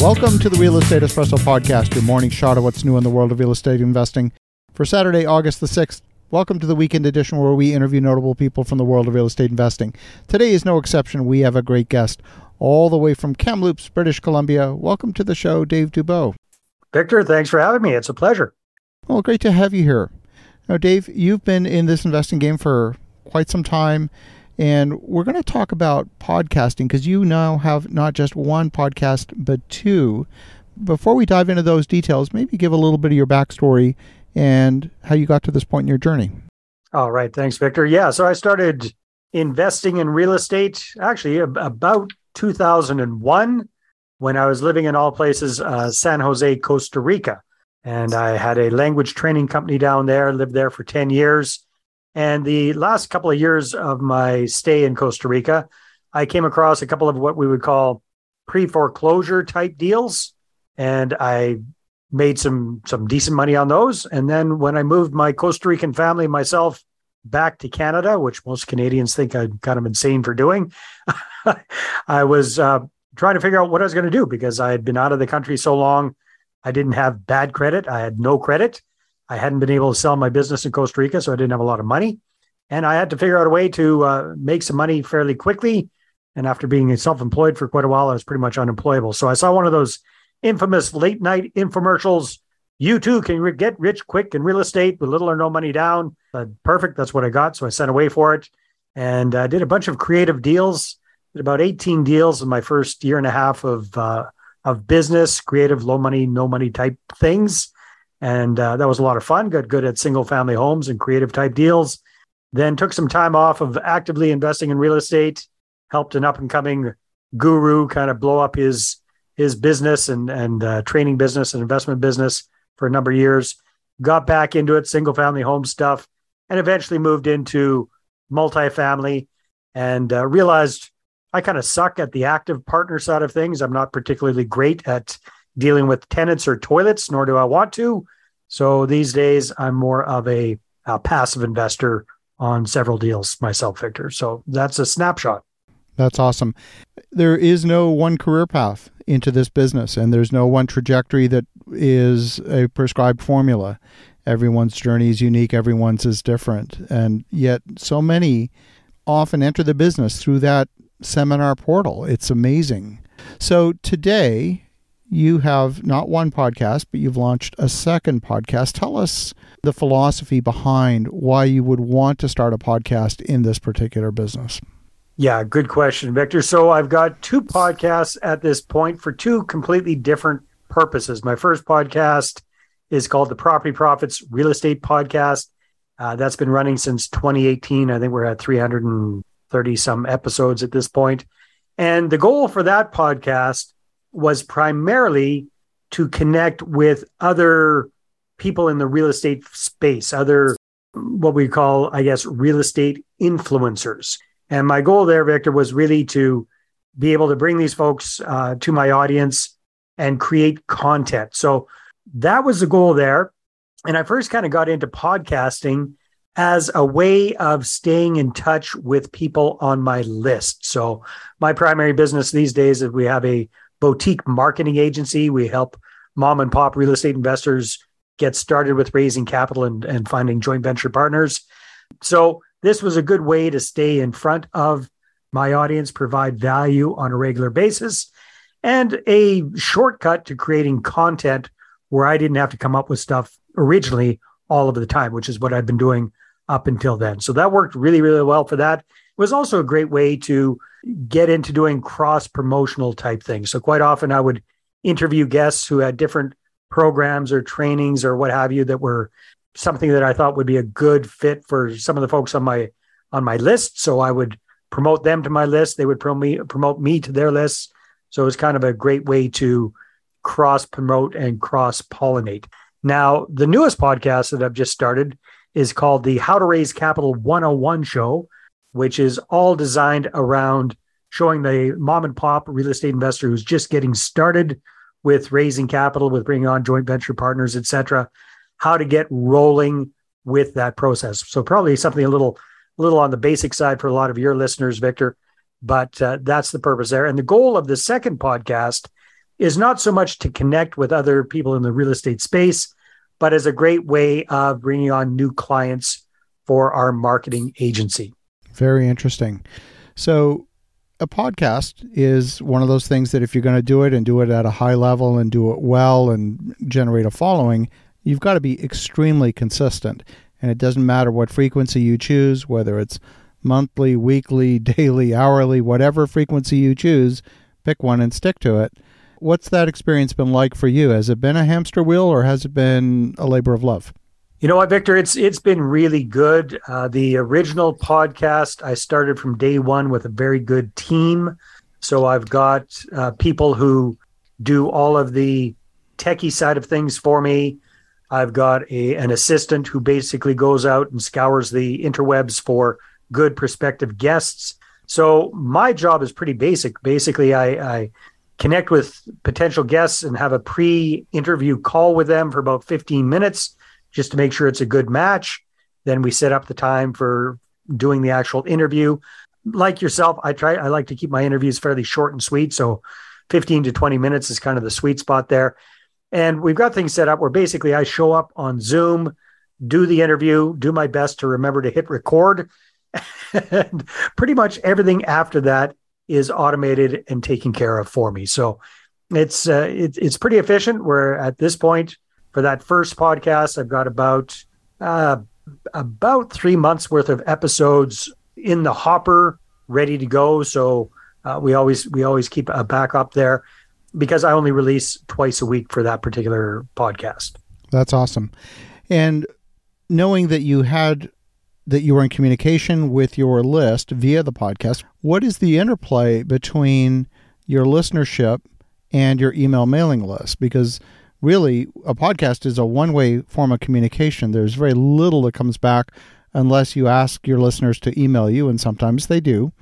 Welcome to the Real Estate Espresso Podcast, your morning shot of what's new in the world of real estate investing. For Saturday, August the 6th, welcome to the weekend edition where we interview notable people from the world of real estate investing. Today is no exception. We have a great guest all the way from Kamloops, British Columbia. Welcome to the show, Dave Dubeau. Victor, thanks for having me. It's a pleasure. Well, great to have you here. Now, Dave, you've been in this investing game for quite some time. And we're going to talk about podcasting because you now have not just one podcast, but two. Before we dive into those details, maybe give a little bit of your backstory and how you got to this point in your journey. All right. Thanks, Victor. Yeah. So I started investing in real estate actually about 2001 when I was living in all places, uh, San Jose, Costa Rica. And I had a language training company down there, lived there for 10 years. And the last couple of years of my stay in Costa Rica, I came across a couple of what we would call pre foreclosure type deals. And I made some some decent money on those. And then when I moved my Costa Rican family, myself, back to Canada, which most Canadians think I'm kind of insane for doing, I was uh, trying to figure out what I was going to do because I had been out of the country so long. I didn't have bad credit. I had no credit. I hadn't been able to sell my business in Costa Rica, so I didn't have a lot of money. And I had to figure out a way to uh, make some money fairly quickly. And after being self employed for quite a while, I was pretty much unemployable. So I saw one of those infamous late night infomercials. You too can get rich quick in real estate with little or no money down. Uh, perfect. That's what I got. So I sent away for it and uh, did a bunch of creative deals. Did about 18 deals in my first year and a half of, uh, of business, creative, low money, no money type things and uh, that was a lot of fun. Got good at single family homes and creative type deals. Then took some time off of actively investing in real estate. Helped an up and coming guru kind of blow up his his business and and uh, training business and investment business for a number of years. Got back into it, single family home stuff, and eventually moved into multifamily. And uh, realized I kind of suck at the active partner side of things. I'm not particularly great at dealing with tenants or toilets, nor do I want to. So these days, I'm more of a, a passive investor on several deals myself, Victor. So that's a snapshot. That's awesome. There is no one career path into this business, and there's no one trajectory that is a prescribed formula. Everyone's journey is unique, everyone's is different. And yet, so many often enter the business through that seminar portal. It's amazing. So, today, you have not one podcast, but you've launched a second podcast. Tell us the philosophy behind why you would want to start a podcast in this particular business. Yeah, good question, Victor. So I've got two podcasts at this point for two completely different purposes. My first podcast is called the Property Profits Real Estate Podcast. Uh, that's been running since 2018. I think we're at 330 some episodes at this point. And the goal for that podcast was primarily to connect with other people in the real estate space, other what we call, I guess, real estate influencers. And my goal there, Victor, was really to be able to bring these folks uh, to my audience and create content. So that was the goal there. And I first kind of got into podcasting as a way of staying in touch with people on my list. So my primary business these days is we have a boutique marketing agency. We help mom and pop real estate investors get started with raising capital and, and finding joint venture partners. So this was a good way to stay in front of my audience, provide value on a regular basis, and a shortcut to creating content where I didn't have to come up with stuff originally all of the time, which is what I've been doing up until then. So that worked really, really well for that. Was also a great way to get into doing cross promotional type things. So quite often I would interview guests who had different programs or trainings or what have you that were something that I thought would be a good fit for some of the folks on my on my list. So I would promote them to my list. They would promote me, promote me to their lists. So it was kind of a great way to cross promote and cross pollinate. Now, the newest podcast that I've just started is called the How to Raise Capital 101 Show which is all designed around showing the mom and pop real estate investor who's just getting started with raising capital, with bringing on joint venture partners, et cetera, how to get rolling with that process. So probably something a little, little on the basic side for a lot of your listeners, Victor, but uh, that's the purpose there. And the goal of the second podcast is not so much to connect with other people in the real estate space, but as a great way of bringing on new clients for our marketing agency. Very interesting. So, a podcast is one of those things that if you're going to do it and do it at a high level and do it well and generate a following, you've got to be extremely consistent. And it doesn't matter what frequency you choose, whether it's monthly, weekly, daily, hourly, whatever frequency you choose, pick one and stick to it. What's that experience been like for you? Has it been a hamster wheel or has it been a labor of love? You know what, Victor? It's it's been really good. Uh, the original podcast I started from day one with a very good team. So I've got uh, people who do all of the techie side of things for me. I've got a an assistant who basically goes out and scours the interwebs for good prospective guests. So my job is pretty basic. Basically, I, I connect with potential guests and have a pre-interview call with them for about 15 minutes just to make sure it's a good match. Then we set up the time for doing the actual interview. Like yourself, I try I like to keep my interviews fairly short and sweet, so 15 to 20 minutes is kind of the sweet spot there. And we've got things set up where basically I show up on Zoom, do the interview, do my best to remember to hit record. and pretty much everything after that is automated and taken care of for me. So it's uh, it, it's pretty efficient. We're at this point for that first podcast, I've got about uh, about three months worth of episodes in the hopper, ready to go. So uh, we always we always keep a backup there because I only release twice a week for that particular podcast. That's awesome. And knowing that you had that you were in communication with your list via the podcast, what is the interplay between your listenership and your email mailing list? Because really, a podcast is a one way form of communication. There's very little that comes back unless you ask your listeners to email you, and sometimes they do,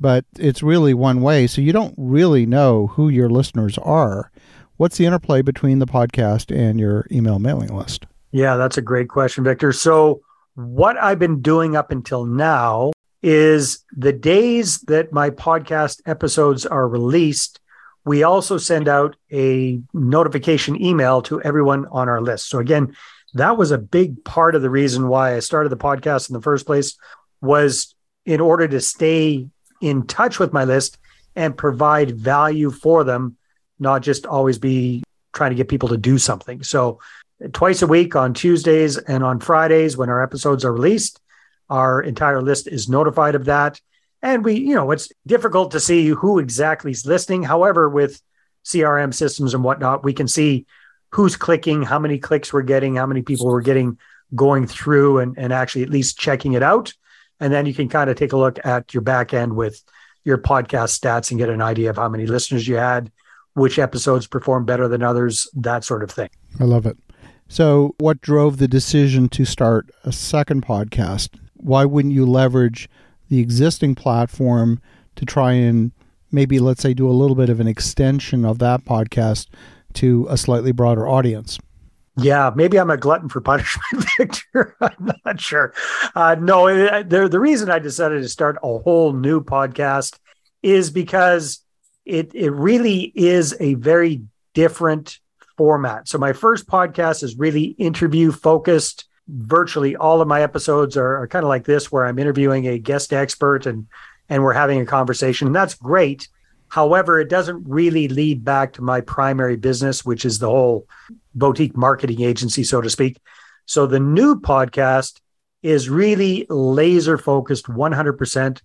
but it's really one way. So you don't really know who your listeners are. What's the interplay between the podcast and your email mailing list? Yeah, that's a great question, Victor. So, what I've been doing up until now is the days that my podcast episodes are released, we also send out a notification email to everyone on our list. So again, that was a big part of the reason why I started the podcast in the first place was in order to stay in touch with my list and provide value for them, not just always be trying to get people to do something. So twice a week on Tuesdays and on Fridays when our episodes are released, our entire list is notified of that. And we, you know, it's difficult to see who exactly is listening. However, with CRM systems and whatnot, we can see who's clicking, how many clicks we're getting, how many people we're getting going through and, and actually at least checking it out. And then you can kind of take a look at your back end with your podcast stats and get an idea of how many listeners you had, which episodes perform better than others, that sort of thing. I love it. So, what drove the decision to start a second podcast? Why wouldn't you leverage the existing platform to try and maybe, let's say, do a little bit of an extension of that podcast to a slightly broader audience? Yeah, maybe I'm a glutton for punishment, Victor. I'm not sure. Uh, no, the the reason I decided to start a whole new podcast is because it it really is a very different format. So my first podcast is really interview focused virtually all of my episodes are, are kind of like this, where I'm interviewing a guest expert and and we're having a conversation, and that's great. However, it doesn't really lead back to my primary business, which is the whole boutique marketing agency, so to speak. So the new podcast is really laser focused 100%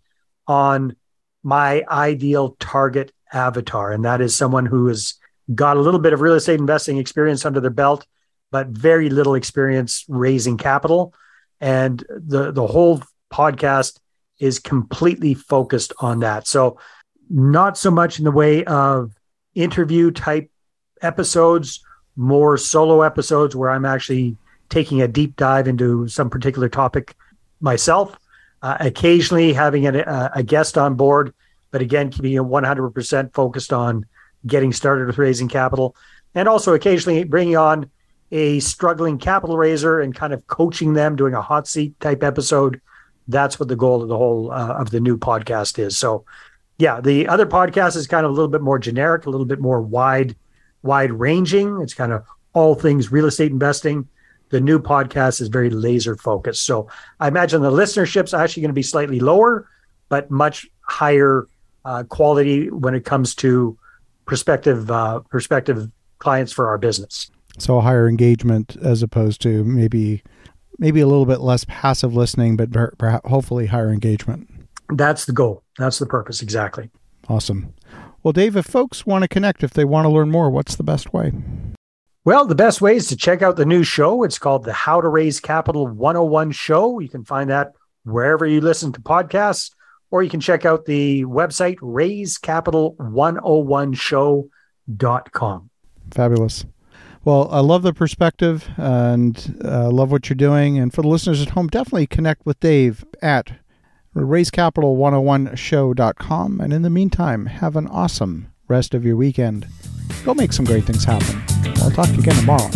on my ideal target avatar. And that is someone who has got a little bit of real estate investing experience under their belt but very little experience raising capital. And the the whole podcast is completely focused on that. So not so much in the way of interview type episodes, more solo episodes where I'm actually taking a deep dive into some particular topic myself. Uh, occasionally having a, a guest on board, but again, keeping it 100% focused on getting started with raising capital, and also occasionally bringing on a struggling capital raiser and kind of coaching them, doing a hot seat type episode. That's what the goal of the whole uh, of the new podcast is. So, yeah, the other podcast is kind of a little bit more generic, a little bit more wide wide ranging. It's kind of all things real estate investing. The new podcast is very laser focused. So I imagine the listenership's actually going to be slightly lower, but much higher uh, quality when it comes to prospective uh, prospective clients for our business. So a higher engagement as opposed to maybe maybe a little bit less passive listening, but perhaps hopefully higher engagement. That's the goal. That's the purpose. Exactly. Awesome. Well, Dave, if folks want to connect, if they want to learn more, what's the best way? Well, the best way is to check out the new show. It's called the How to Raise Capital 101 Show. You can find that wherever you listen to podcasts, or you can check out the website raisecapital101show.com. Fabulous. Well, I love the perspective and uh, love what you're doing. And for the listeners at home, definitely connect with Dave at raisecapital101show.com. And in the meantime, have an awesome rest of your weekend. Go make some great things happen. I'll talk to you again tomorrow.